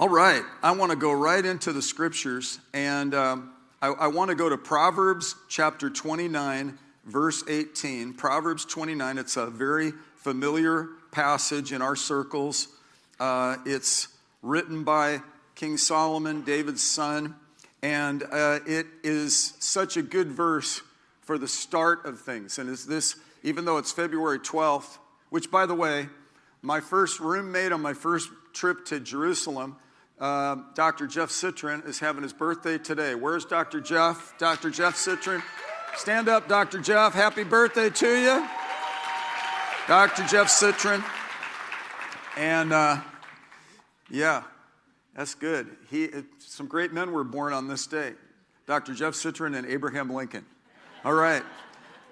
All right, I want to go right into the scriptures, and um, I, I want to go to Proverbs chapter 29, verse 18. Proverbs 29, it's a very familiar passage in our circles. Uh, it's written by King Solomon, David's son, and uh, it is such a good verse for the start of things. And is this, even though it's February 12th, which, by the way, my first roommate on my first trip to Jerusalem uh, Dr. Jeff Citron is having his birthday today. Where's Dr. Jeff? Dr. Jeff Citron. Stand up, Dr. Jeff. Happy birthday to you. Dr. Jeff Citron. And uh, yeah, that's good. He, some great men were born on this day Dr. Jeff Citron and Abraham Lincoln. All right.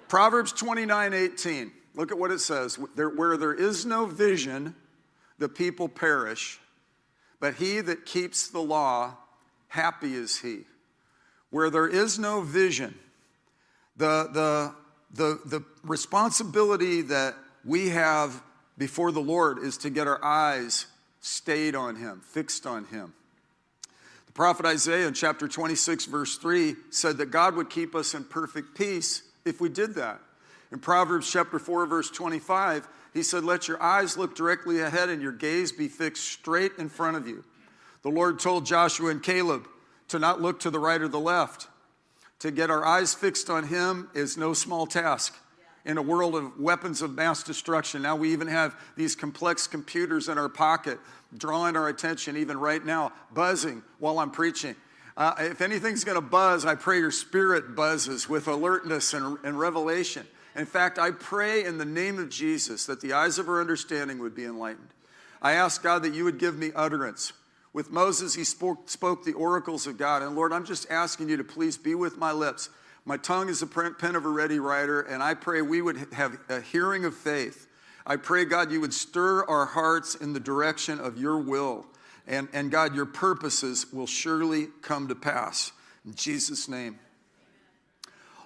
Proverbs 29 18. Look at what it says. Where there is no vision, the people perish but he that keeps the law, happy is he. Where there is no vision, the, the, the, the responsibility that we have before the Lord is to get our eyes stayed on him, fixed on him. The prophet Isaiah in chapter 26, verse 3 said that God would keep us in perfect peace if we did that. In Proverbs chapter 4, verse 25, he said, Let your eyes look directly ahead and your gaze be fixed straight in front of you. The Lord told Joshua and Caleb to not look to the right or the left. To get our eyes fixed on Him is no small task. In a world of weapons of mass destruction, now we even have these complex computers in our pocket drawing our attention, even right now, buzzing while I'm preaching. Uh, if anything's going to buzz, I pray your spirit buzzes with alertness and, and revelation. In fact, I pray in the name of Jesus that the eyes of our understanding would be enlightened. I ask God that you would give me utterance. With Moses, he spoke, spoke the oracles of God. And Lord, I'm just asking you to please be with my lips. My tongue is the pen of a ready writer, and I pray we would have a hearing of faith. I pray, God, you would stir our hearts in the direction of your will. And, and God, your purposes will surely come to pass. In Jesus' name.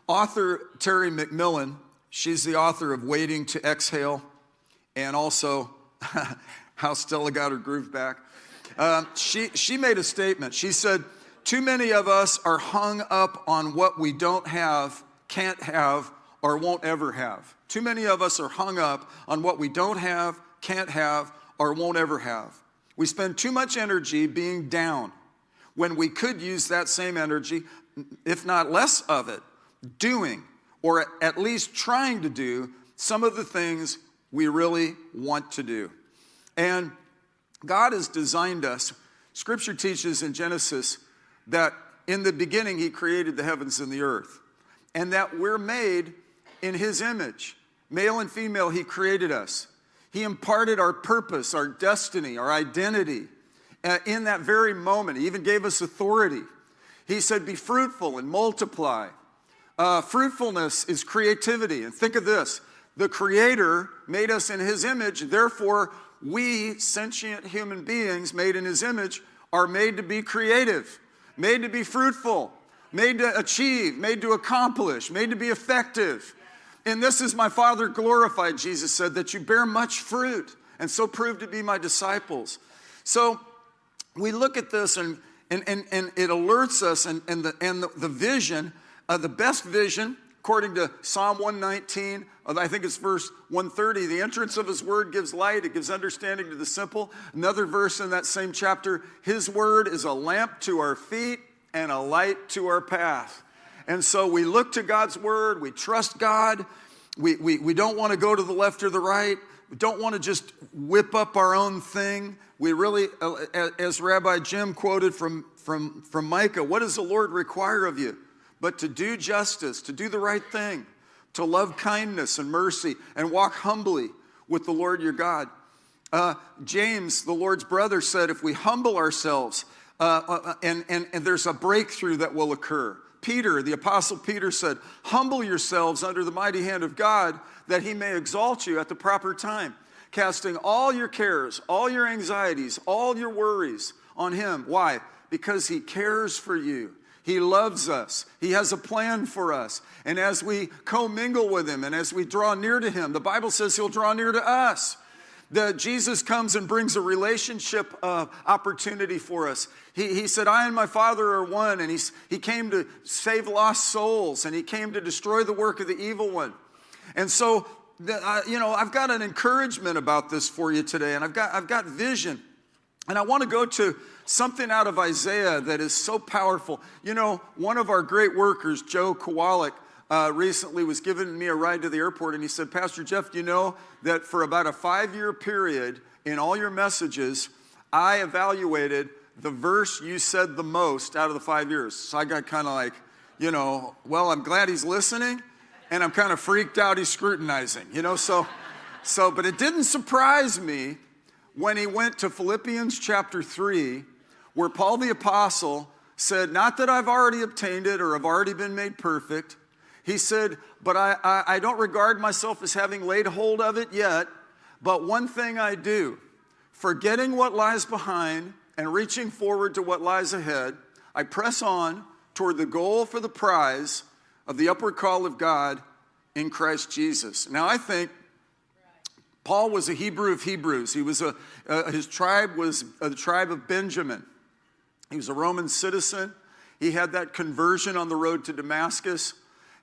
Author Terry McMillan She's the author of Waiting to Exhale and also How Stella Got Her Groove Back. Um, she, she made a statement. She said, Too many of us are hung up on what we don't have, can't have, or won't ever have. Too many of us are hung up on what we don't have, can't have, or won't ever have. We spend too much energy being down when we could use that same energy, if not less of it, doing or at least trying to do some of the things we really want to do. And God has designed us. Scripture teaches in Genesis that in the beginning He created the heavens and the earth, and that we're made in His image. Male and female, He created us. He imparted our purpose, our destiny, our identity uh, in that very moment. He even gave us authority. He said, Be fruitful and multiply. Uh, fruitfulness is creativity. And think of this the Creator made us in His image, therefore, we, sentient human beings made in His image, are made to be creative, made to be fruitful, made to achieve, made to accomplish, made to be effective. And this is my Father glorified, Jesus said, that you bear much fruit, and so prove to be my disciples. So we look at this and and, and, and it alerts us and, and, the, and the, the vision uh, the best vision, according to Psalm 119, I think it's verse 130, the entrance of his word gives light, it gives understanding to the simple. Another verse in that same chapter, his word is a lamp to our feet and a light to our path. And so we look to God's word, we trust God, we, we, we don't want to go to the left or the right, we don't want to just whip up our own thing. We really, uh, as Rabbi Jim quoted from, from, from Micah, what does the Lord require of you? But to do justice, to do the right thing, to love kindness and mercy, and walk humbly with the Lord your God. Uh, James, the Lord's brother, said, if we humble ourselves, uh, uh, uh, and, and, and there's a breakthrough that will occur. Peter, the apostle Peter said, Humble yourselves under the mighty hand of God that he may exalt you at the proper time, casting all your cares, all your anxieties, all your worries on him. Why? Because he cares for you. He loves us. He has a plan for us. And as we commingle with Him and as we draw near to Him, the Bible says He'll draw near to us. The, Jesus comes and brings a relationship uh, opportunity for us. He, he said, I and my Father are one, and he's, he came to save lost souls, and he came to destroy the work of the evil one. And so, the, uh, you know, I've got an encouragement about this for you today, and I've got, I've got vision. And I want to go to something out of Isaiah that is so powerful. You know, one of our great workers, Joe Kowalik, uh, recently was giving me a ride to the airport and he said, Pastor Jeff, do you know that for about a five year period in all your messages, I evaluated the verse you said the most out of the five years. So I got kind of like, you know, well, I'm glad he's listening and I'm kind of freaked out he's scrutinizing, you know, so, so, but it didn't surprise me when he went to Philippians chapter 3, where Paul the Apostle said, Not that I've already obtained it or have already been made perfect, he said, But I, I, I don't regard myself as having laid hold of it yet. But one thing I do, forgetting what lies behind and reaching forward to what lies ahead, I press on toward the goal for the prize of the upward call of God in Christ Jesus. Now, I think Paul was a Hebrew of Hebrews. He was a, uh, his tribe was the tribe of Benjamin. He was a Roman citizen. He had that conversion on the road to Damascus.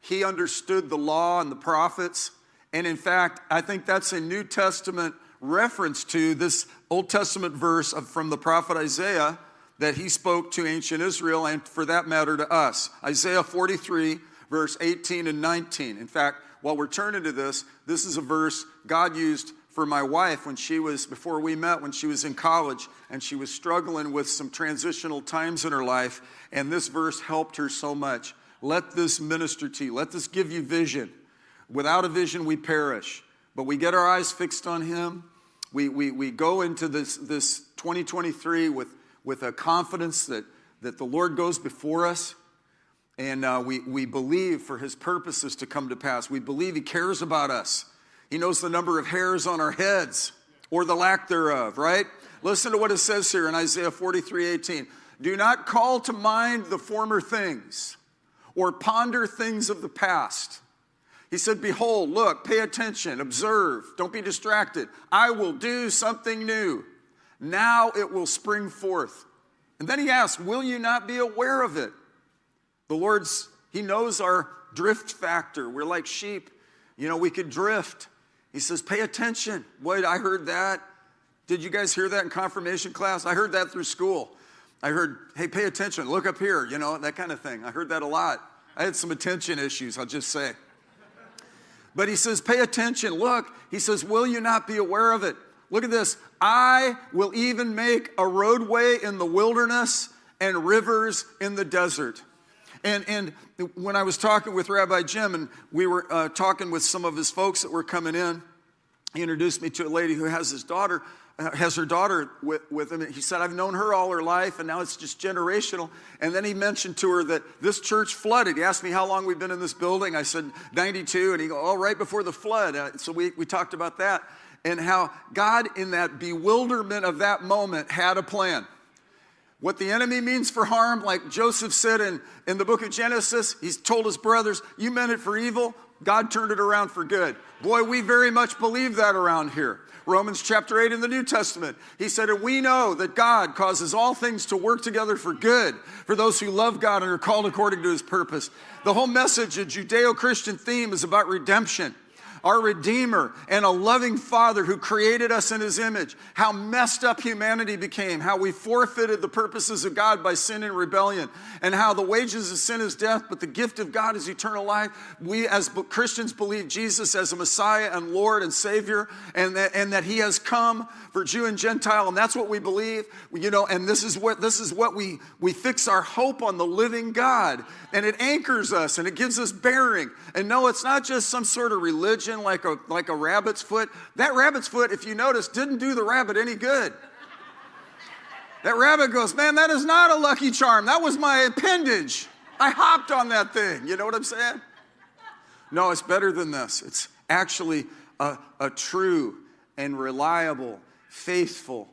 He understood the law and the prophets. And in fact, I think that's a New Testament reference to this Old Testament verse of, from the prophet Isaiah that he spoke to ancient Israel and for that matter to us. Isaiah 43, verse 18 and 19. In fact, while we're turning to this, this is a verse God used for my wife when she was, before we met, when she was in college and she was struggling with some transitional times in her life. And this verse helped her so much. Let this minister to you. Let this give you vision. Without a vision, we perish. But we get our eyes fixed on Him. We, we, we go into this, this 2023 with, with a confidence that, that the Lord goes before us. And uh, we, we believe for His purposes to come to pass. We believe He cares about us. He knows the number of hairs on our heads or the lack thereof, right? Listen to what it says here in Isaiah 43 18. Do not call to mind the former things or ponder things of the past. He said, Behold, look, pay attention, observe, don't be distracted. I will do something new. Now it will spring forth. And then he asked, Will you not be aware of it? The Lord's, He knows our drift factor. We're like sheep. You know, we could drift. He says, Pay attention. Wait, I heard that. Did you guys hear that in confirmation class? I heard that through school. I heard, hey, pay attention, look up here, you know, that kind of thing. I heard that a lot. I had some attention issues, I'll just say. But he says, pay attention, look. He says, will you not be aware of it? Look at this. I will even make a roadway in the wilderness and rivers in the desert. And, and when I was talking with Rabbi Jim, and we were uh, talking with some of his folks that were coming in, he introduced me to a lady who has his daughter has her daughter with, with him. He said, I've known her all her life, and now it's just generational. And then he mentioned to her that this church flooded. He asked me how long we've been in this building. I said, 92. And he go, oh, right before the flood. Uh, so we, we talked about that and how God, in that bewilderment of that moment, had a plan. What the enemy means for harm, like Joseph said in, in the book of Genesis, he's told his brothers, You meant it for evil, God turned it around for good. Boy, we very much believe that around here. Romans chapter 8 in the New Testament. He said, And we know that God causes all things to work together for good for those who love God and are called according to his purpose. The whole message, a Judeo Christian theme, is about redemption our Redeemer, and a loving Father who created us in His image. How messed up humanity became, how we forfeited the purposes of God by sin and rebellion, and how the wages of sin is death, but the gift of God is eternal life. We as Christians believe Jesus as a Messiah and Lord and Savior, and that, and that He has come for Jew and Gentile, and that's what we believe. You know, and this is what this is what we we fix our hope on the living God, and it anchors us and it gives us bearing. And no, it's not just some sort of religion like a like a rabbit's foot. That rabbit's foot, if you notice, didn't do the rabbit any good. That rabbit goes, man, that is not a lucky charm. That was my appendage. I hopped on that thing. You know what I'm saying? No, it's better than this. It's actually a, a true and reliable faithful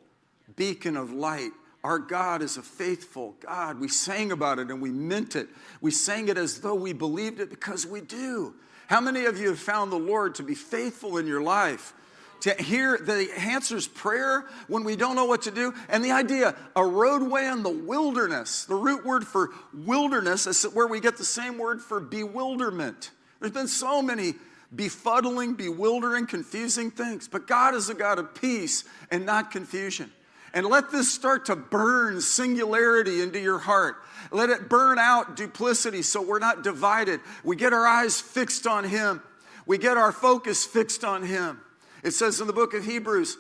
beacon of light. Our God is a faithful God. We sang about it and we meant it. We sang it as though we believed it because we do. How many of you have found the Lord to be faithful in your life? to hear the answers prayer when we don't know what to do. And the idea, a roadway in the wilderness, the root word for wilderness is where we get the same word for bewilderment. There's been so many befuddling, bewildering, confusing things, but God is a God of peace and not confusion. And let this start to burn singularity into your heart. Let it burn out duplicity so we're not divided. We get our eyes fixed on Him, we get our focus fixed on Him. It says in the book of Hebrews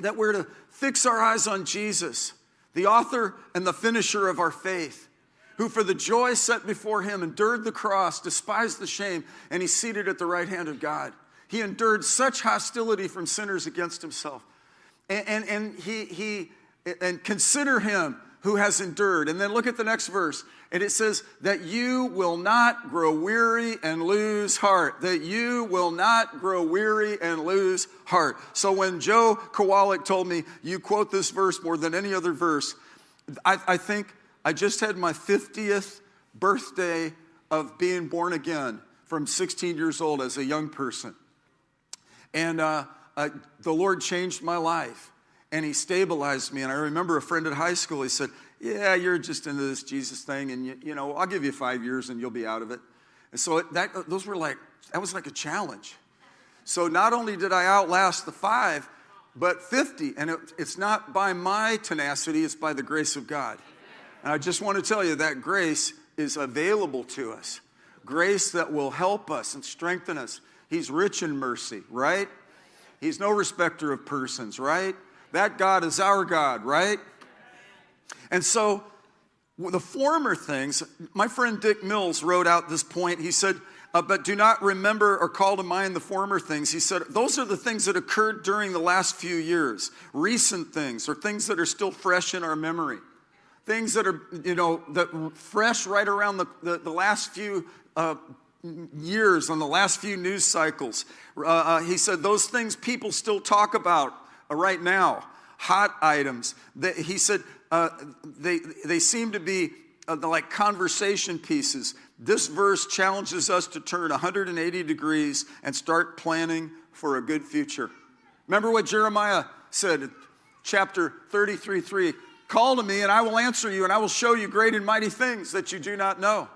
that we're to fix our eyes on Jesus, the author and the finisher of our faith, who for the joy set before him endured the cross, despised the shame, and he's seated at the right hand of God. He endured such hostility from sinners against himself. And, and, and he, he and consider him who has endured. And then look at the next verse. And it says, that you will not grow weary and lose heart. That you will not grow weary and lose heart. So when Joe Kowalik told me, you quote this verse more than any other verse, I, I think I just had my 50th birthday of being born again from 16 years old as a young person. And uh, the Lord changed my life and he stabilized me. And I remember a friend at high school, he said, Yeah, you're just into this Jesus thing, and you, you know, I'll give you five years and you'll be out of it. And so that, those were like, that was like a challenge. So not only did I outlast the five, but 50. And it, it's not by my tenacity, it's by the grace of God. And I just want to tell you that grace is available to us. Grace that will help us and strengthen us. He's rich in mercy, right? He's no respecter of persons, right? That God is our God, right? And so, the former things, my friend Dick Mills wrote out this point. He said, uh, but do not remember or call to mind the former things. He said, those are the things that occurred during the last few years, recent things, or things that are still fresh in our memory. Things that are, you know, that fresh right around the, the, the last few uh, years, on the last few news cycles. Uh, uh he said, those things people still talk about uh, right now, hot items. He said uh, they, they seem to be uh, like conversation pieces. This verse challenges us to turn 180 degrees and start planning for a good future. Remember what Jeremiah said, chapter 33 3 Call to me, and I will answer you, and I will show you great and mighty things that you do not know.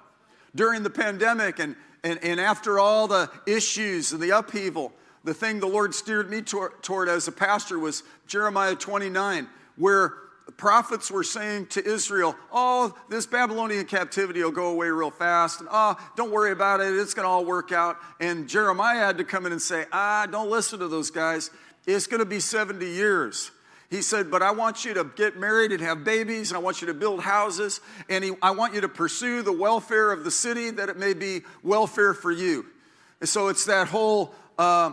During the pandemic and, and, and after all the issues and the upheaval, the thing the Lord steered me toward, as a pastor was Jeremiah 29, where prophets were saying to Israel, Oh, this Babylonian captivity will go away real fast. And, oh, don't worry about it. It's going to all work out. And Jeremiah had to come in and say, Ah, don't listen to those guys. It's going to be 70 years. He said, But I want you to get married and have babies, and I want you to build houses, and he, I want you to pursue the welfare of the city that it may be welfare for you. And so it's that whole. Uh,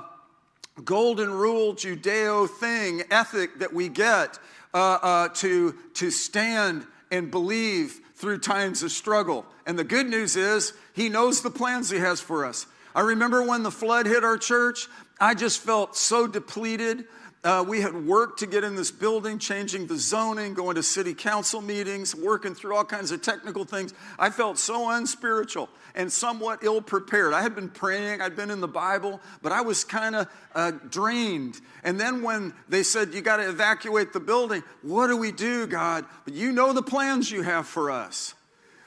golden rule Judeo thing, ethic that we get uh, uh, to, to stand and believe through times of struggle. And the good news is, He knows the plans He has for us. I remember when the flood hit our church, I just felt so depleted. Uh, we had worked to get in this building, changing the zoning, going to city council meetings, working through all kinds of technical things. I felt so unspiritual and somewhat ill prepared. I had been praying, I'd been in the Bible, but I was kind of uh, drained. And then when they said, You got to evacuate the building, what do we do, God? But you know the plans you have for us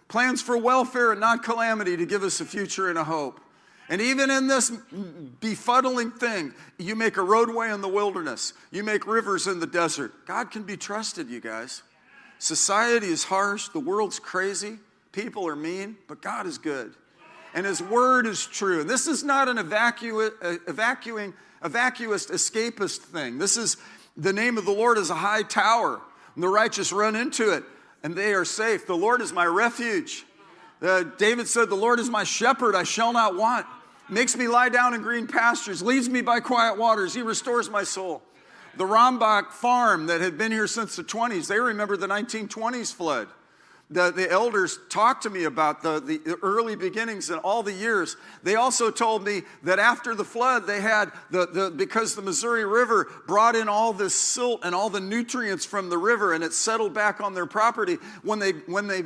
plans for welfare and not calamity to give us a future and a hope. And even in this befuddling thing, you make a roadway in the wilderness, you make rivers in the desert. God can be trusted, you guys. Society is harsh, the world's crazy, people are mean, but God is good. And His word is true. And this is not an evacu- uh, evacuing, evacuist, escapist thing. This is the name of the Lord is a high tower, and the righteous run into it, and they are safe. The Lord is my refuge. Uh, David said, The Lord is my shepherd, I shall not want makes me lie down in green pastures, leads me by quiet waters. He restores my soul. The Rombach farm that had been here since the 20s, they remember the 1920s flood. The, the elders talked to me about the, the early beginnings and all the years. They also told me that after the flood, they had, the, the, because the Missouri River brought in all this silt and all the nutrients from the river and it settled back on their property, when they, when they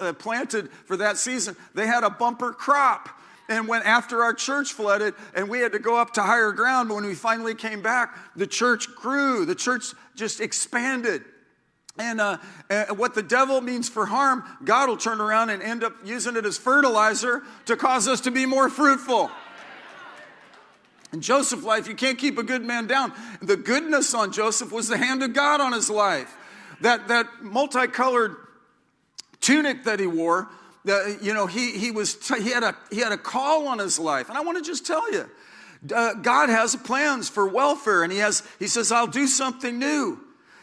uh, planted for that season, they had a bumper crop And when after our church flooded and we had to go up to higher ground, but when we finally came back, the church grew. The church just expanded. And uh, uh, what the devil means for harm, God will turn around and end up using it as fertilizer to cause us to be more fruitful. In Joseph's life, you can't keep a good man down. The goodness on Joseph was the hand of God on his life. That, that multicolored tunic that he wore, the, you know, he, he, was t- he, had a, he had a call on his life. And I want to just tell you, uh, God has plans for welfare, and he, has, he says, I'll do something new.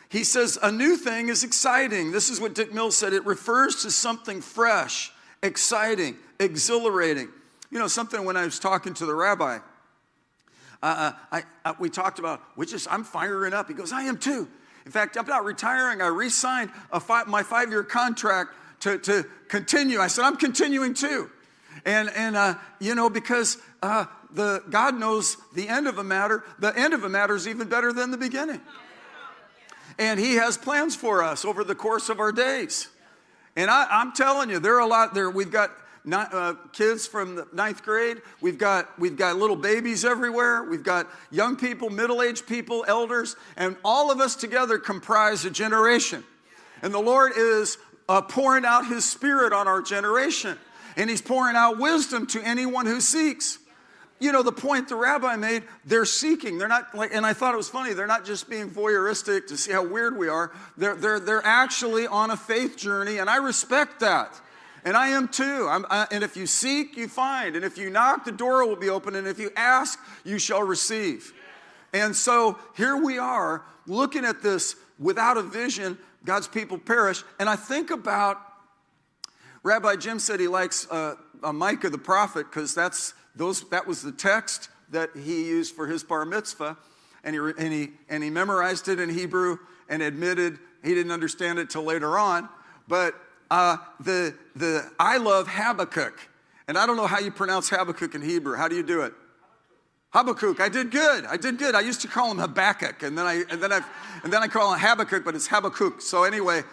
He says, a new thing is exciting. This is what Dick Mills said. It refers to something fresh, exciting, exhilarating. You know, something when I was talking to the rabbi, uh, I, I, we talked about, which is, I'm firing up. He goes, I am too. In fact, I'm not retiring. I re signed my five year contract to, to continue. I said, I'm continuing too. And, and uh, you know, because uh, the, God knows the end of a matter, the end of a matter is even better than the beginning. And He has plans for us over the course of our days. And I, am telling you, there are a lot there. We've got not, uh, kids from the ninth grade. We've got, we've got little babies everywhere. We've got young people, middle aged people, elders, and all of us together comprise a generation. And the Lord is uh, pouring out His Spirit on our generation. And He's pouring out wisdom to anyone who seeks. You know the point the rabbi made they're seeking. They're not like and i thought it was funny they're not just being voyeuristic to see how weird we are. They're they're, they're actually on a faith journey and i respect that. And i am too. I, and if you seek you find. And if you knock the door will be open. And if you ask you shall receive. And so here we are looking at this without a vision god's people perish and i think about rabbi jim said he likes uh, micah the prophet because that's those, that was the text that he used for his bar mitzvah, and he, and, he, and he memorized it in Hebrew and admitted he didn't understand it till later on. But uh, the, the, I love Habakkuk. And I don't know how you pronounce Habakkuk in Hebrew. How do you do it? Habakkuk. I did good. I did good. I used to call him Habakkuk, and then I and then I and then I call him Habakkuk, but it's Habakkuk. So anyway,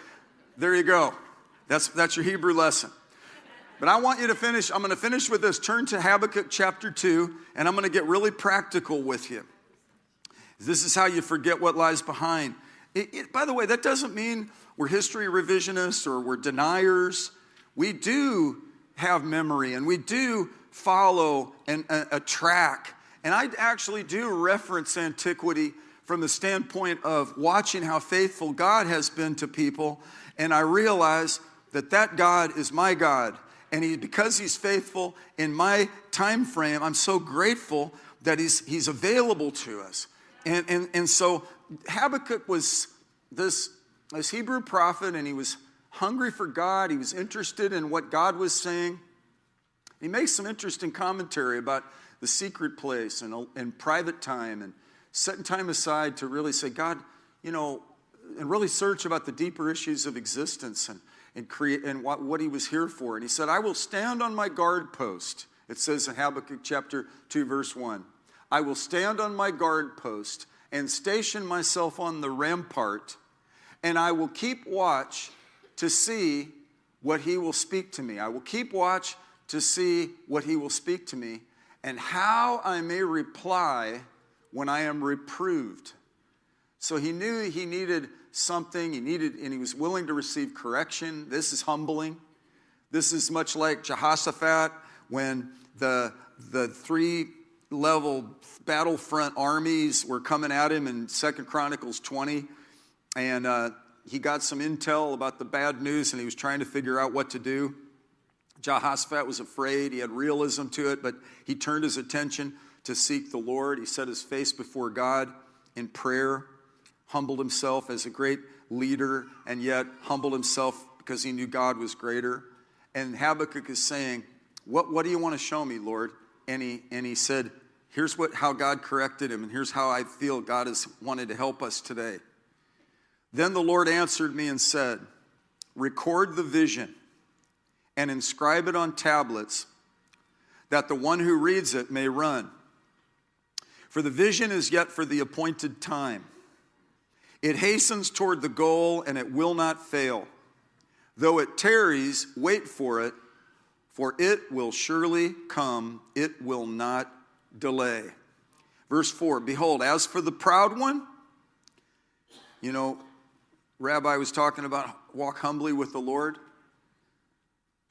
there you go. That's that's your Hebrew lesson. But I want you to finish. I'm going to finish with this. Turn to Habakkuk chapter 2, and I'm going to get really practical with you. This is how you forget what lies behind. It, it, by the way, that doesn't mean we're history revisionists or we're deniers. We do have memory and we do follow an, a, a track. And I actually do reference antiquity from the standpoint of watching how faithful God has been to people. And I realize that that God is my God and he, because he's faithful in my time frame, I'm so grateful that he's, he's available to us. And, and, and so Habakkuk was this, this Hebrew prophet, and he was hungry for God. He was interested in what God was saying. He makes some interesting commentary about the secret place and, and private time and setting time aside to really say, God, you know, and really search about the deeper issues of existence and and create and what, what he was here for. And he said, I will stand on my guard post. It says in Habakkuk chapter 2, verse 1. I will stand on my guard post and station myself on the rampart, and I will keep watch to see what he will speak to me. I will keep watch to see what he will speak to me and how I may reply when I am reproved. So he knew he needed something, he needed, and he was willing to receive correction. This is humbling. This is much like Jehoshaphat when the, the three level battlefront armies were coming at him in Second Chronicles 20. And uh, he got some intel about the bad news and he was trying to figure out what to do. Jehoshaphat was afraid. He had realism to it, but he turned his attention to seek the Lord. He set his face before God in prayer humbled himself as a great leader and yet humbled himself because he knew God was greater. And Habakkuk is saying, What, what do you want to show me, Lord? And he, and he said, Here's what, how God corrected him, and here's how I feel God has wanted to help us today. Then the Lord answered me and said, Record the vision and inscribe it on tablets, that the one who reads it may run. For the vision is yet for the appointed time. It hastens toward the goal and it will not fail. Though it tarries, wait for it, for it will surely come, it will not delay. Verse 4 Behold, as for the proud one, you know, Rabbi was talking about walk humbly with the Lord.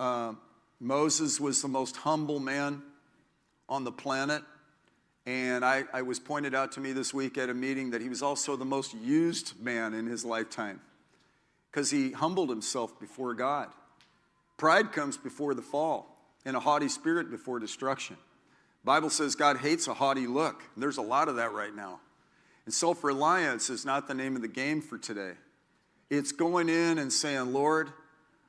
Uh, Moses was the most humble man on the planet. And I, I, was pointed out to me this week at a meeting that he was also the most used man in his lifetime because he humbled himself before God. Pride comes before the fall, and a haughty spirit before destruction. Bible says God hates a haughty look. There's a lot of that right now. And self reliance is not the name of the game for today. It's going in and saying, Lord,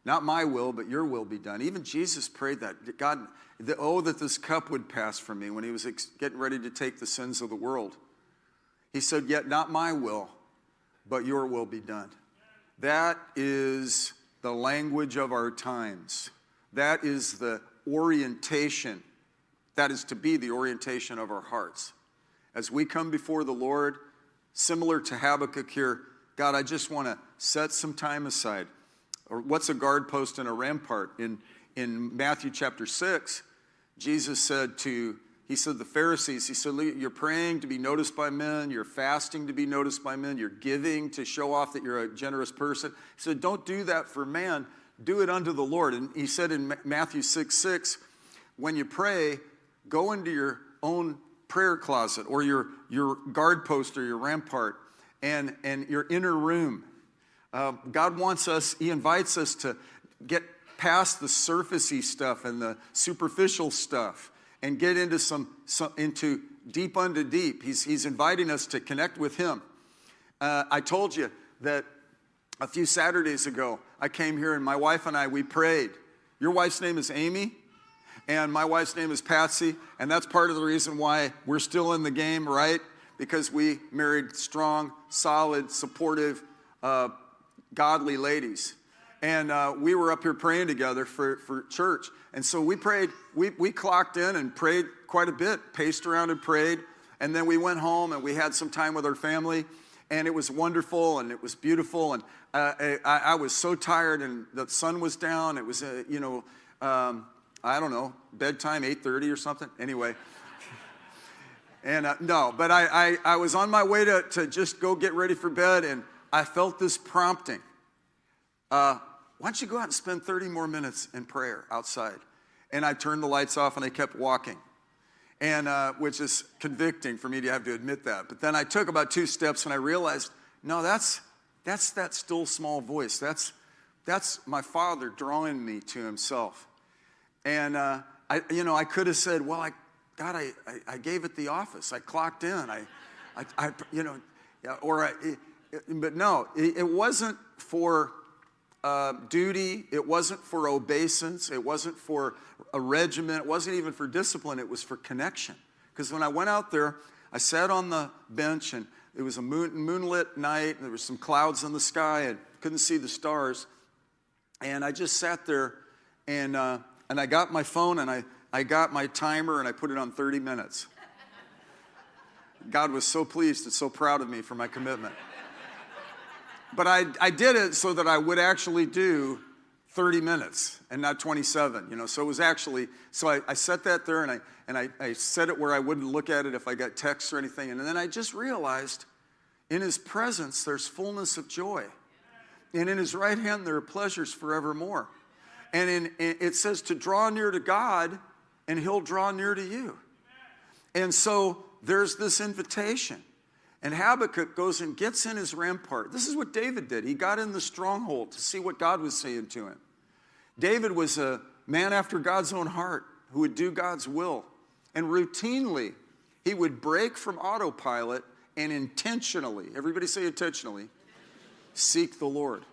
not my will, but your will be done. Even Jesus prayed that. God, the, oh, that this cup would pass from me when he was ex- getting ready to take the sins of the world. He said, Yet not my will, but your will be done. That is the language of our times. That is the orientation. That is to be the orientation of our hearts. As we come before the Lord, similar to Habakkuk here, God, I just want to set some time aside. Or what's a guard post and a rampart? In, in Matthew chapter 6, Jesus said to, he said, the Pharisees, he said, You're praying to be noticed by men, you're fasting to be noticed by men, you're giving to show off that you're a generous person. He said, Don't do that for man, do it unto the Lord. And he said in Matthew 6 6, when you pray, go into your own prayer closet or your, your guard post or your rampart and, and your inner room. Uh, God wants us, He invites us to get past the surfacey stuff and the superficial stuff and get into some, some into deep unto deep. He's, he's inviting us to connect with Him. Uh, I told you that a few Saturdays ago, I came here and my wife and I, we prayed. Your wife's name is Amy, and my wife's name is Patsy, and that's part of the reason why we're still in the game, right? because we married strong, solid, supportive, uh, godly ladies. And uh, we were up here praying together for, for church. And so we prayed, we, we clocked in and prayed quite a bit, paced around and prayed. And then we went home and we had some time with our family. And it was wonderful and it was beautiful. And uh, I, I, was so tired and the sun was down. It was, uh, you know, um, I don't know, bedtime, 8.30 or something. Anyway. And uh, no, but I, I, I, was on my way to, to just go get ready for bed, and I felt this prompting. Uh, why don't you go out and spend 30 more minutes in prayer outside? And I turned the lights off and I kept walking, and uh, which is convicting for me to have to admit that. But then I took about two steps and I realized, no, that's that's that still small voice. That's that's my Father drawing me to Himself. And uh, I, you know, I could have said, well, I God, I, I, I, gave it the office. I clocked in. I, I, I you know, or I, but no, it, wasn't for uh, duty. It wasn't for obeisance. It wasn't for a regiment. It wasn't even for discipline. It was for connection. Because when I went out there, I sat on the bench and it was a moon, moonlit night and there were some clouds in the sky and couldn't see the stars. And I just sat there and, uh, and I got my phone and I, I got my timer and I put it on 30 minutes. God was so pleased and so proud of me for my commitment. But I, I did it so that I would actually do 30 minutes and not 27, you know. So it was actually, so I, I set that there and, I, and I, I set it where I wouldn't look at it if I got texts or anything. And then I just realized in his presence there's fullness of joy. And in his right hand there are pleasures forevermore. And in, it says to draw near to God and he'll draw near to you. And so there's this invitation. And Habakkuk goes and gets in his rampart. This is what David did. He got in the stronghold to see what God was saying to him. David was a man after God's own heart who would do God's will. And routinely, he would break from autopilot and intentionally, everybody say intentionally, seek the Lord.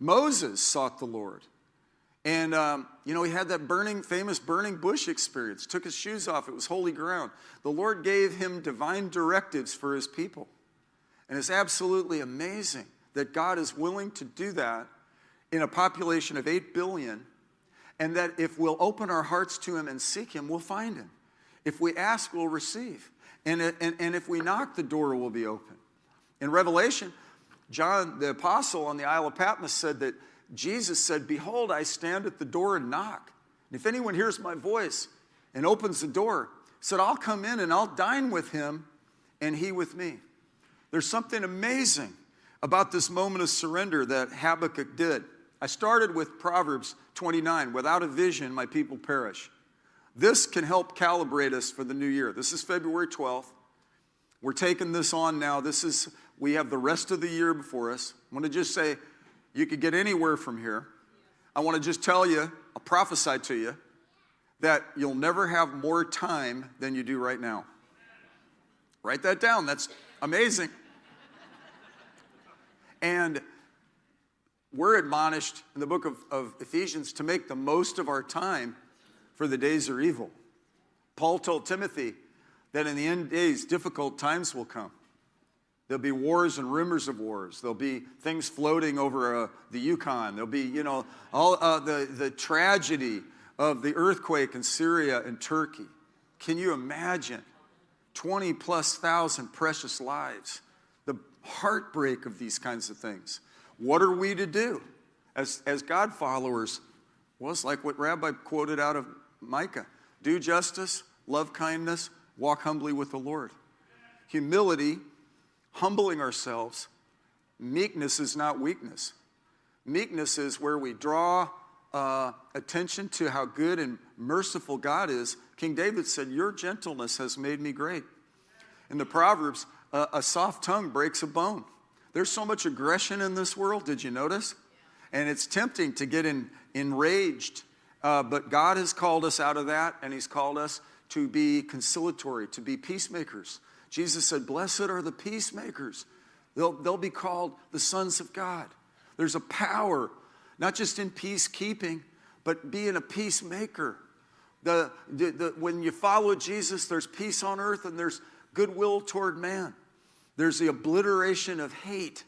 Moses sought the Lord. And, um, you know, he had that burning, famous burning bush experience, took his shoes off, it was holy ground. The Lord gave him divine directives for his people. And it's absolutely amazing that God is willing to do that in a population of 8 billion, and that if we'll open our hearts to him and seek him, we'll find him. If we ask, we'll receive. And, and, and if we knock, the door will be open. In Revelation, John the apostle on the Isle of Patmos said that Jesus said, Behold, I stand at the door and knock. And if anyone hears my voice and opens the door, said, I'll come in and I'll dine with him and he with me. There's something amazing about this moment of surrender that Habakkuk did. I started with Proverbs 29 without a vision, my people perish. This can help calibrate us for the new year. This is February 12th. We're taking this on now. This is, we have the rest of the year before us. I want to just say, you could get anywhere from here. I want to just tell you, I'll prophesy to you, that you'll never have more time than you do right now. Write that down. That's amazing. And we're admonished in the book of, of, Ephesians to make the most of our time for the days are evil. Paul told Timothy that in the end days, difficult times will come. There'll be wars and rumors of wars. There'll be things floating over uh, the Yukon. There'll be, you know, all uh, the, the tragedy of the earthquake in Syria and Turkey. Can you imagine 20 plus thousand precious lives? The heartbreak of these kinds of things. What are we to do as, as God followers? Well, it's like what Rabbi quoted out of Micah do justice, love kindness, walk humbly with the Lord. Humility humbling ourselves. Meekness is not weakness. Meekness is where we draw uh, attention to how good and merciful God is. King David said, Your gentleness has made me great. In the Proverbs, uh, a soft tongue breaks a bone. There's so much aggression in this world, did you notice? And it's tempting to get in, enraged. Uh, but God has called us out of that, and He's called us to be conciliatory, to be peacemakers. Jesus said, Blessed are the peacemakers. They'll, they'll be called the sons of God. There's a power, not just in peacekeeping, but being a peacemaker. The, the, the, when you follow Jesus, there's peace on earth and there's goodwill toward man. There's the obliteration of hate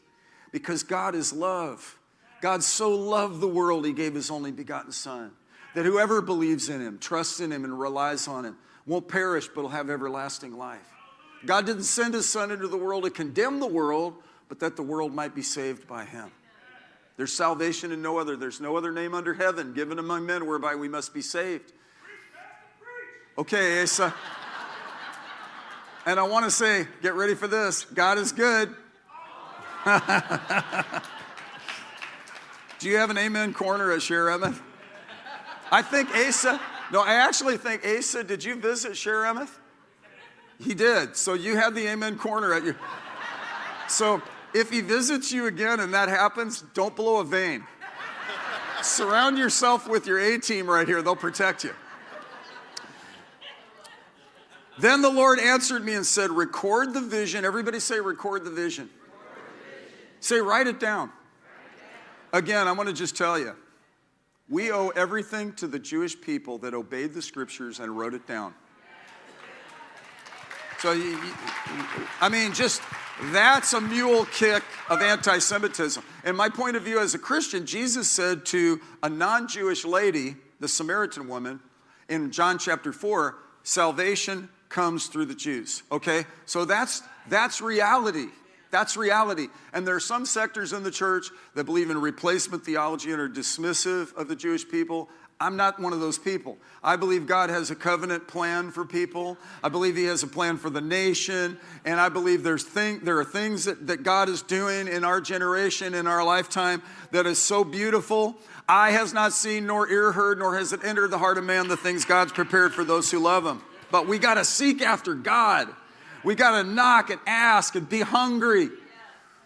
because God is love. God so loved the world, he gave his only begotten Son, that whoever believes in him, trusts in him, and relies on him won't perish but will have everlasting life. God didn't send his son into the world to condemn the world, but that the world might be saved by him. There's salvation in no other. There's no other name under heaven given among men whereby we must be saved. Okay, Asa. And I want to say, get ready for this. God is good. Do you have an amen corner at Sheriff? I think Asa, no, I actually think Asa, did you visit Sheriff? He did. So you had the amen corner at you. So if he visits you again and that happens, don't blow a vein. Surround yourself with your A team right here, they'll protect you. Then the Lord answered me and said, Record the vision. Everybody say, Record the vision. Say, write it down. Again, I want to just tell you we owe everything to the Jewish people that obeyed the scriptures and wrote it down. So, I mean, just that's a mule kick of anti Semitism. And my point of view as a Christian, Jesus said to a non Jewish lady, the Samaritan woman, in John chapter 4, salvation comes through the Jews. Okay? So that's, that's reality. That's reality. And there are some sectors in the church that believe in replacement theology and are dismissive of the Jewish people. I'm not one of those people. I believe God has a covenant plan for people. I believe He has a plan for the nation. And I believe there's thing, there are things that, that God is doing in our generation, in our lifetime, that is so beautiful. Eye has not seen, nor ear heard, nor has it entered the heart of man the things God's prepared for those who love Him. But we got to seek after God. We got to knock and ask and be hungry.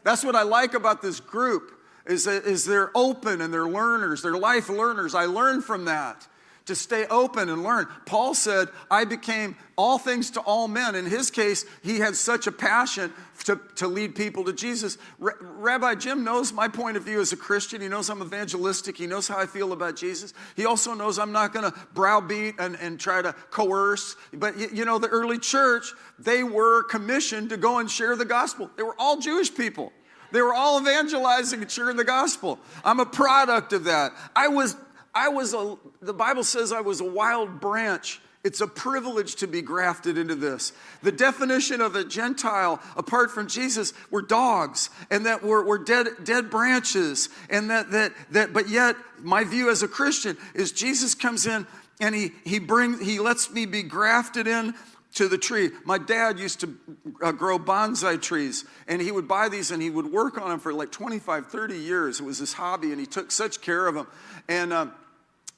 That's what I like about this group is, is they're open and they're learners, they're life learners. I learn from that to stay open and learn. Paul said, I became all things to all men. In his case, he had such a passion to, to lead people to Jesus. R- Rabbi Jim knows my point of view as a Christian. He knows I'm evangelistic. He knows how I feel about Jesus. He also knows I'm not going to browbeat and, and try to coerce. But you know, the early church, they were commissioned to go and share the gospel. They were all Jewish people. They were all evangelizing and sharing the gospel. I'm a product of that. I was, I was a, the Bible says I was a wild branch. It's a privilege to be grafted into this. The definition of a Gentile apart from Jesus were dogs and that were, were dead, dead branches. And that, that, that, but yet, my view as a Christian is Jesus comes in and he, he brings, he lets me be grafted in to the tree. My dad used to uh, grow bonsai trees, and he would buy these and he would work on them for like 25, 30 years. It was his hobby, and he took such care of them. And um,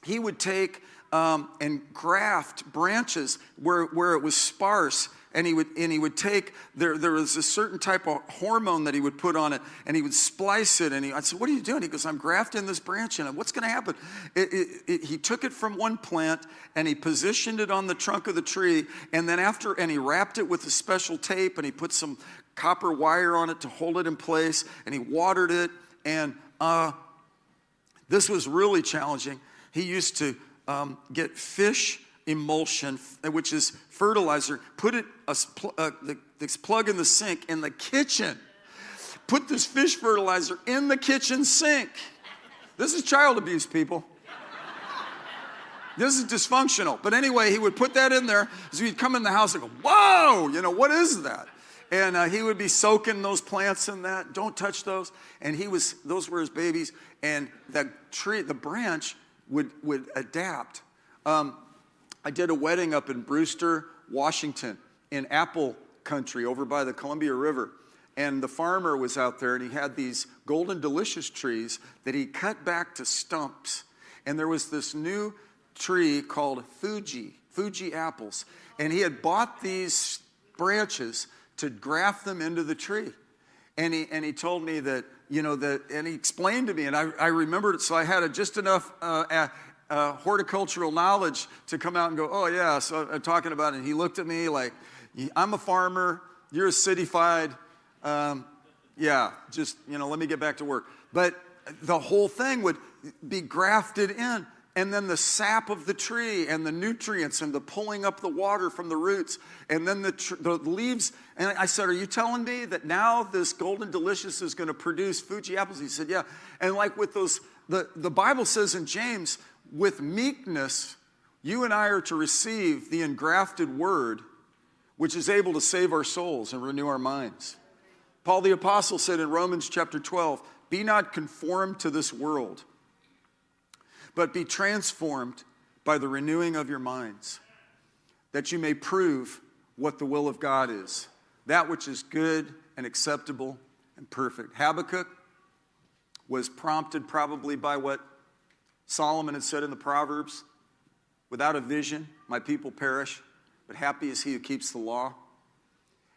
he would take um, and graft branches where, where it was sparse and he would and he would take there there was a certain type of hormone that he would put on it and he would splice it and he, I said what are you doing? He goes I'm grafting this branch in it. What's going to happen? It, it, it, he took it from one plant and he positioned it on the trunk of the tree and then after and he wrapped it with a special tape and he put some copper wire on it to hold it in place and he watered it and uh, this was really challenging. He used to um, get fish emulsion, which is fertilizer, put it, a, uh, this plug in the sink in the kitchen. Put this fish fertilizer in the kitchen sink. This is child abuse, people. This is dysfunctional. But anyway, he would put that in there. So he'd come in the house and go, Whoa, you know, what is that? And uh, he would be soaking those plants in that. Don't touch those. And he was, those were his babies. And the tree, the branch would, would adapt. Um, I did a wedding up in Brewster, Washington, in apple country over by the Columbia River. And the farmer was out there and he had these golden delicious trees that he cut back to stumps. And there was this new tree called Fuji, Fuji apples. And he had bought these branches to graft them into the tree. And he, and he told me that, you know, that, and he explained to me, and I, I remembered it, so I had a, just enough uh, uh, horticultural knowledge to come out and go, oh, yeah, so I'm talking about it. And he looked at me like, I'm a farmer, you're a cityfied. Um, yeah, just, you know, let me get back to work. But the whole thing would be grafted in. And then the sap of the tree and the nutrients and the pulling up the water from the roots and then the, tr- the leaves. And I said, Are you telling me that now this golden delicious is going to produce Fuji apples? He said, Yeah. And like with those, the, the Bible says in James, with meekness, you and I are to receive the engrafted word, which is able to save our souls and renew our minds. Paul the Apostle said in Romans chapter 12, Be not conformed to this world, but be transformed by the renewing of your minds, that you may prove what the will of God is, that which is good and acceptable and perfect. Habakkuk was prompted probably by what Solomon had said in the Proverbs, without a vision, my people perish, but happy is he who keeps the law.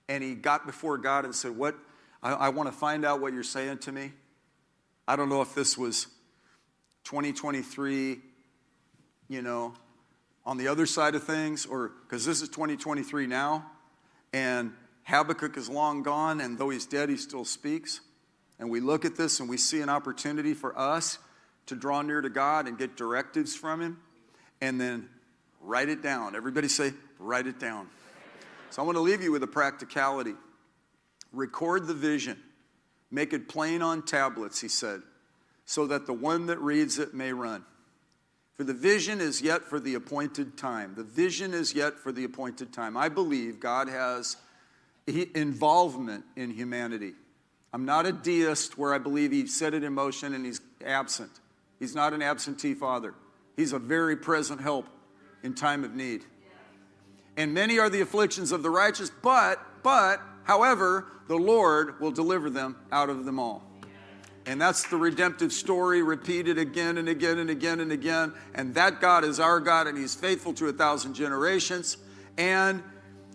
And he got before God and said, What? I, I want to find out what you're saying to me. I don't know if this was 2023, you know, on the other side of things, or because this is 2023 now, and Habakkuk is long gone, and though he's dead, he still speaks. And we look at this and we see an opportunity for us to draw near to God and get directives from Him, and then write it down. Everybody say, write it down. So I want to leave you with a practicality. Record the vision, make it plain on tablets, he said, so that the one that reads it may run. For the vision is yet for the appointed time. The vision is yet for the appointed time. I believe God has involvement in humanity. I'm not a deist where I believe he set it in motion and he's absent. He's not an absentee father. He's a very present help in time of need. And many are the afflictions of the righteous, but, but, however, the Lord will deliver them out of them all. And that's the redemptive story repeated again and again and again and again. And that God is our God, and He's faithful to a thousand generations. And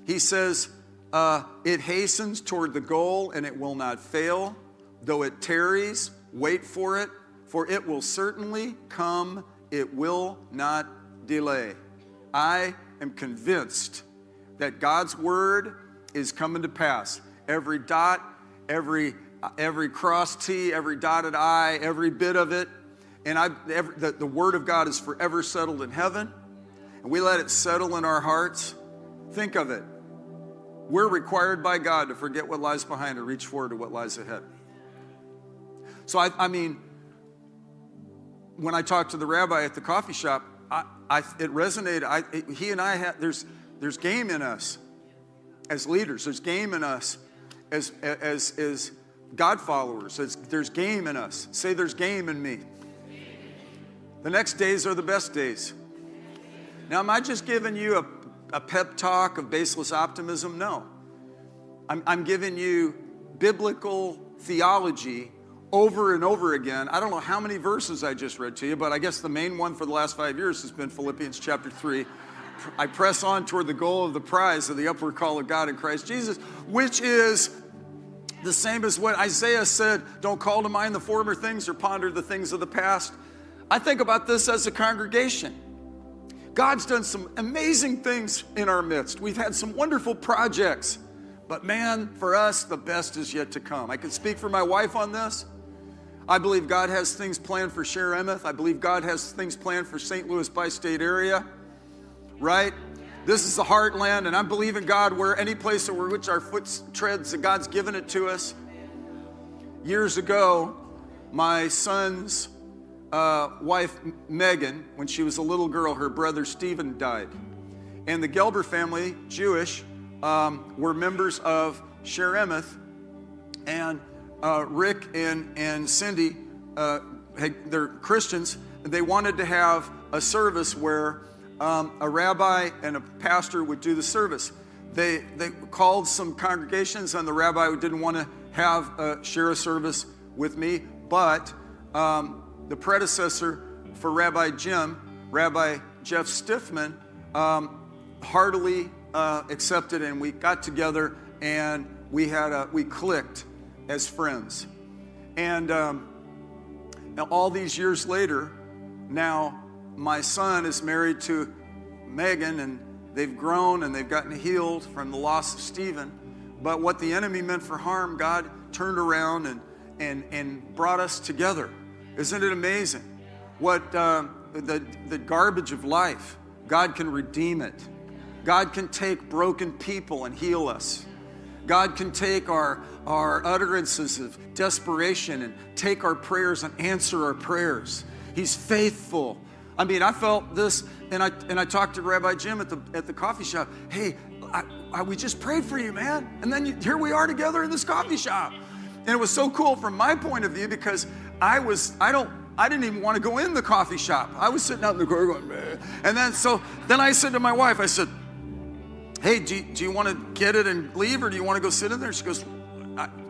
He says, uh, it hastens toward the goal and it will not fail. Though it tarries, wait for it, for it will certainly come, it will not delay. I am convinced that God's word is coming to pass. Every dot, every every cross T, every dotted I, every bit of it. And I, every, the, the word of God is forever settled in heaven. And we let it settle in our hearts. Think of it. We're required by God to forget what lies behind and reach forward to what lies ahead. So, I, I mean, when I talked to the rabbi at the coffee shop, I, I, it resonated. I, it, he and I had there's there's game in us as leaders. There's game in us as as as God followers. There's, there's game in us. Say there's game in me. The next days are the best days. Now, am I just giving you a, a pep talk of baseless optimism? No. I'm, I'm giving you biblical theology over and over again. I don't know how many verses I just read to you, but I guess the main one for the last five years has been Philippians chapter 3. I press on toward the goal of the prize of the upward call of God in Christ Jesus, which is the same as what Isaiah said don't call to mind the former things or ponder the things of the past. I think about this as a congregation. God's done some amazing things in our midst. We've had some wonderful projects, but man, for us, the best is yet to come. I can speak for my wife on this. I believe God has things planned for Shaare Emeth. I believe God has things planned for St. Louis by state area, right? This is the heartland, and I believe in God where any place where which our foot treads, that God's given it to us. Years ago, my son's uh, wife, Megan, when she was a little girl, her brother Stephen died. And the Gelber family, Jewish, um, were members of Shaare Emeth. and uh, Rick and, and Cindy, uh, they're Christians, they wanted to have a service where um, a rabbi and a pastor would do the service. They, they called some congregations, and the rabbi didn't want to have uh, share a service with me, but um, the predecessor for Rabbi Jim, Rabbi Jeff Stiffman, um, heartily uh, accepted, and we got together and we had a we clicked as friends. And um, all these years later, now my son is married to Megan, and they've grown and they've gotten healed from the loss of Stephen. But what the enemy meant for harm, God turned around and, and, and brought us together. Isn't it amazing? What uh, the, the garbage of life, God can redeem it. God can take broken people and heal us. God can take our, our utterances of desperation and take our prayers and answer our prayers. He's faithful. I mean, I felt this, and I and I talked to Rabbi Jim at the at the coffee shop. Hey, I, I, we just prayed for you, man, and then you, here we are together in this coffee shop, and it was so cool from my point of view because I was I don't I didn't even want to go in the coffee shop. I was sitting out in the corner going, Bleh. and then so then I said to my wife, I said, Hey, do you, do you want to get it and leave, or do you want to go sit in there? She goes,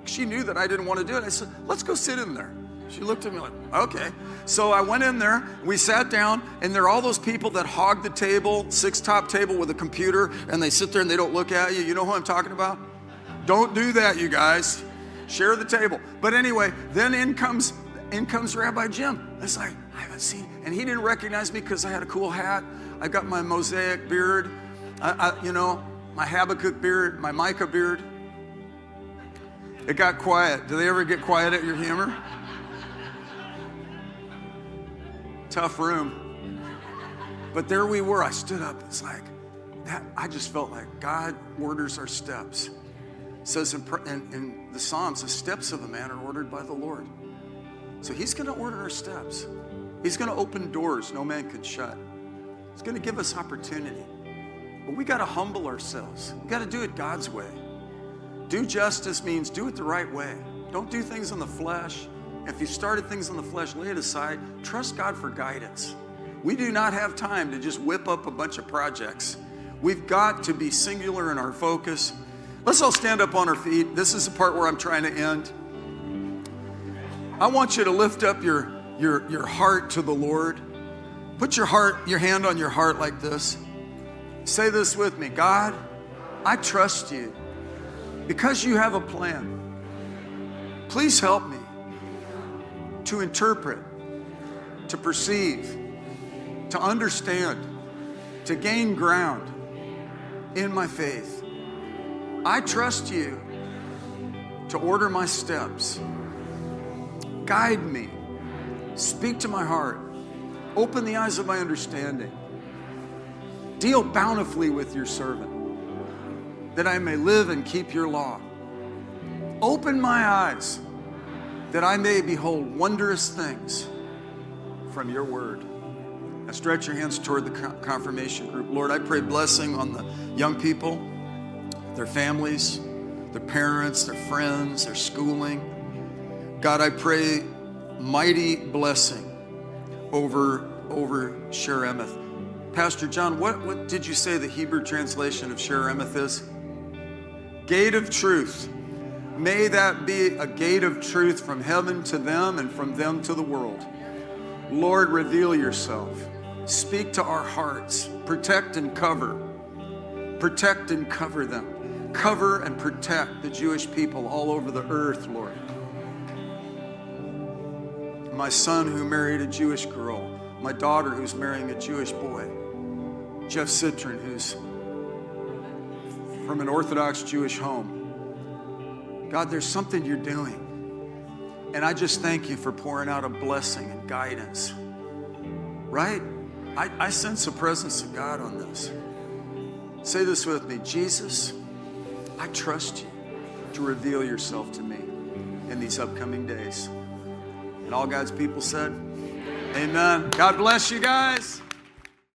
she knew that I didn't want to do it. I said, Let's go sit in there. She looked at me like, okay. So I went in there, we sat down, and there are all those people that hog the table, six top table with a computer, and they sit there and they don't look at you. You know who I'm talking about? Don't do that, you guys. Share the table. But anyway, then in comes in comes Rabbi Jim. It's like, I haven't seen, and he didn't recognize me because I had a cool hat. I got my mosaic beard, I, I, you know, my Habakkuk beard, my Micah beard. It got quiet. Do they ever get quiet at your humor? Tough room. But there we were. I stood up. It's like, that, I just felt like God orders our steps. It says in, in, in the Psalms, the steps of a man are ordered by the Lord. So he's going to order our steps. He's going to open doors no man can shut. He's going to give us opportunity. But we got to humble ourselves. We got to do it God's way. Do justice means do it the right way. Don't do things in the flesh. If you started things in the flesh, lay it aside. Trust God for guidance. We do not have time to just whip up a bunch of projects. We've got to be singular in our focus. Let's all stand up on our feet. This is the part where I'm trying to end. I want you to lift up your, your, your heart to the Lord. Put your heart, your hand on your heart like this. Say this with me God, I trust you because you have a plan, please help me to interpret, to perceive, to understand, to gain ground in my faith. I trust you to order my steps. Guide me. Speak to my heart. Open the eyes of my understanding. Deal bountifully with your servant that I may live and keep your law. Open my eyes that I may behold wondrous things from your word. Now stretch your hands toward the confirmation group. Lord, I pray blessing on the young people, their families, their parents, their friends, their schooling. God, I pray mighty blessing over, over Shaare Emeth. Pastor John, what, what did you say the Hebrew translation of Shaare Emeth is? Gate of truth. May that be a gate of truth from heaven to them and from them to the world. Lord, reveal yourself. Speak to our hearts. Protect and cover. Protect and cover them. Cover and protect the Jewish people all over the earth, Lord. My son who married a Jewish girl, my daughter who's marrying a Jewish boy, Jeff Citron who's from an Orthodox Jewish home. God, there's something you're doing. And I just thank you for pouring out a blessing and guidance. Right? I, I sense the presence of God on this. Say this with me Jesus, I trust you to reveal yourself to me in these upcoming days. And all God's people said, Amen. God bless you guys.